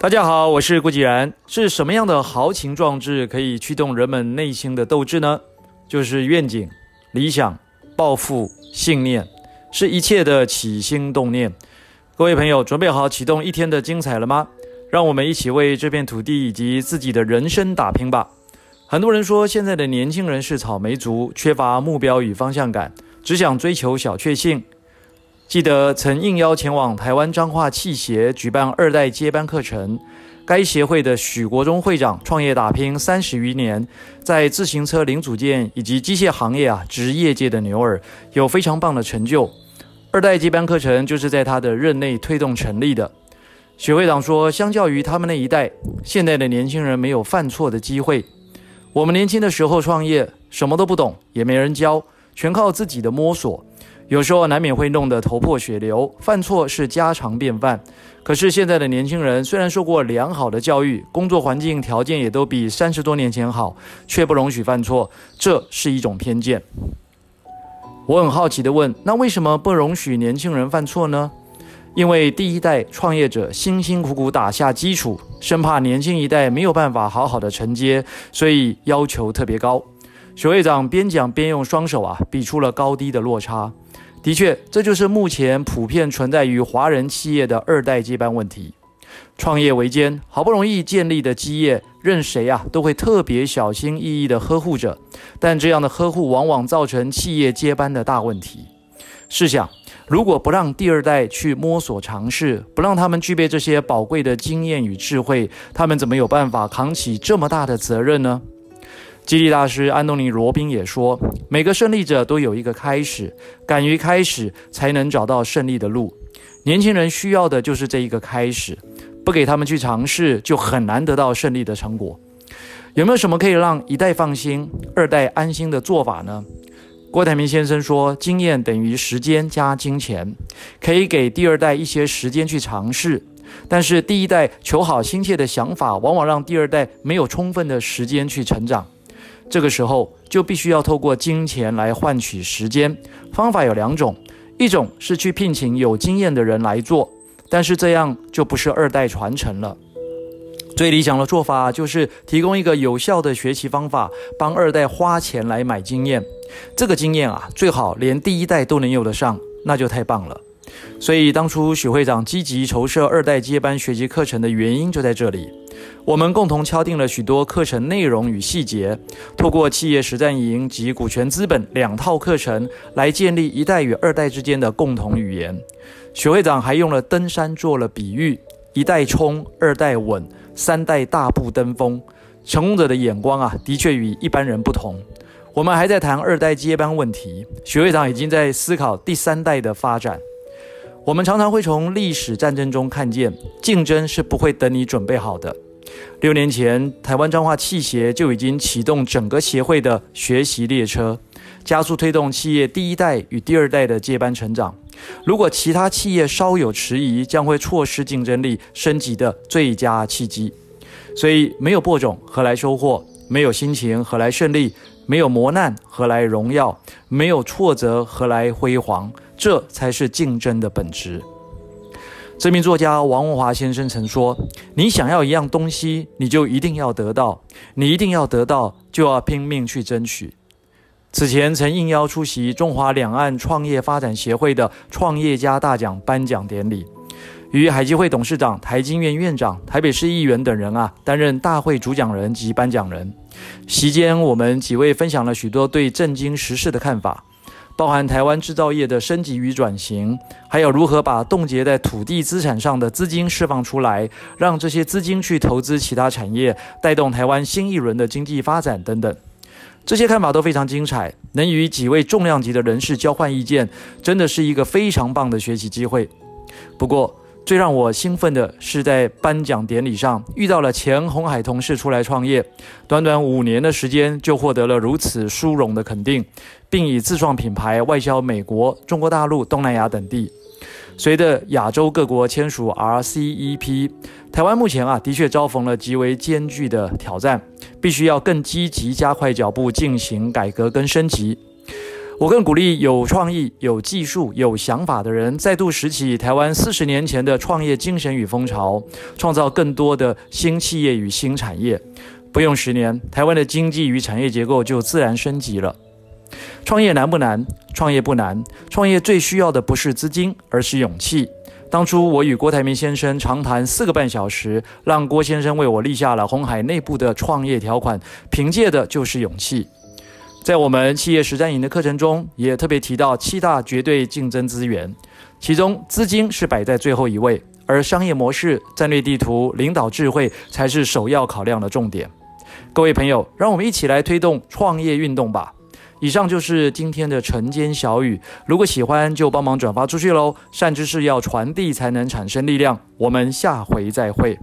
大家好，我是顾继然。是什么样的豪情壮志可以驱动人们内心的斗志呢？就是愿景、理想、抱负、信念，是一切的起心动念。各位朋友，准备好启动一天的精彩了吗？让我们一起为这片土地以及自己的人生打拼吧。很多人说，现在的年轻人是草莓族，缺乏目标与方向感，只想追求小确幸。记得曾应邀前往台湾彰化器协举办二代接班课程，该协会的许国忠会长创业打拼三十余年，在自行车零组件以及机械行业啊，职业界的牛耳，有非常棒的成就。二代接班课程就是在他的任内推动成立的。许会长说，相较于他们那一代，现在的年轻人没有犯错的机会。我们年轻的时候创业，什么都不懂，也没人教，全靠自己的摸索。有时候难免会弄得头破血流，犯错是家常便饭。可是现在的年轻人虽然受过良好的教育，工作环境条件也都比三十多年前好，却不容许犯错，这是一种偏见。我很好奇地问：那为什么不容许年轻人犯错呢？因为第一代创业者辛辛苦苦打下基础，生怕年轻一代没有办法好好的承接，所以要求特别高。许会长边讲边用双手啊比出了高低的落差。的确，这就是目前普遍存在于华人企业的二代接班问题。创业维艰，好不容易建立的基业，任谁啊都会特别小心翼翼地呵护着。但这样的呵护往往造成企业接班的大问题。试想，如果不让第二代去摸索尝试，不让他们具备这些宝贵的经验与智慧，他们怎么有办法扛起这么大的责任呢？激励大师安东尼·罗宾也说：“每个胜利者都有一个开始，敢于开始，才能找到胜利的路。年轻人需要的就是这一个开始，不给他们去尝试，就很难得到胜利的成果。有没有什么可以让一代放心，二代安心的做法呢？”郭台铭先生说：“经验等于时间加金钱，可以给第二代一些时间去尝试，但是第一代求好心切的想法，往往让第二代没有充分的时间去成长。”这个时候就必须要透过金钱来换取时间，方法有两种，一种是去聘请有经验的人来做，但是这样就不是二代传承了。最理想的做法就是提供一个有效的学习方法，帮二代花钱来买经验。这个经验啊，最好连第一代都能用得上，那就太棒了。所以当初许会长积极筹设二代接班学习课程的原因就在这里。我们共同敲定了许多课程内容与细节，透过企业实战营及股权资本两套课程来建立一代与二代之间的共同语言。许会长还用了登山做了比喻：一代冲，二代稳，三代大步登峰。成功者的眼光啊，的确与一般人不同。我们还在谈二代接班问题，许会长已经在思考第三代的发展。我们常常会从历史战争中看见，竞争是不会等你准备好的。六年前，台湾彰化企协就已经启动整个协会的学习列车，加速推动企业第一代与第二代的接班成长。如果其他企业稍有迟疑，将会错失竞争力升级的最佳契机。所以，没有播种，何来收获？没有辛勤，何来胜利？没有磨难，何来荣耀？没有挫折，何来辉煌？这才是竞争的本质。知名作家王文华先生曾说：“你想要一样东西，你就一定要得到；你一定要得到，就要拼命去争取。”此前曾应邀出席中华两岸创业发展协会的创业家大奖颁奖典礼，与海基会董事长、台经院院长、台北市议员等人啊担任大会主讲人及颁奖人。席间，我们几位分享了许多对震惊时事的看法。包含台湾制造业的升级与转型，还有如何把冻结在土地资产上的资金释放出来，让这些资金去投资其他产业，带动台湾新一轮的经济发展等等。这些看法都非常精彩，能与几位重量级的人士交换意见，真的是一个非常棒的学习机会。不过，最让我兴奋的是，在颁奖典礼上遇到了前鸿海同事出来创业，短短五年的时间就获得了如此殊荣的肯定，并以自创品牌外销美国、中国大陆、东南亚等地。随着亚洲各国签署 RCEP，台湾目前啊的确遭逢了极为艰巨的挑战，必须要更积极加快脚步进行改革跟升级。我更鼓励有创意、有技术、有想法的人，再度拾起台湾四十年前的创业精神与风潮，创造更多的新企业与新产业。不用十年，台湾的经济与产业结构就自然升级了。创业难不难？创业不难。创业最需要的不是资金，而是勇气。当初我与郭台铭先生长谈四个半小时，让郭先生为我立下了红海内部的创业条款，凭借的就是勇气。在我们企业实战营的课程中，也特别提到七大绝对竞争资源，其中资金是摆在最后一位，而商业模式、战略地图、领导智慧才是首要考量的重点。各位朋友，让我们一起来推动创业运动吧！以上就是今天的晨间小语，如果喜欢就帮忙转发出去喽。善知识要传递才能产生力量，我们下回再会。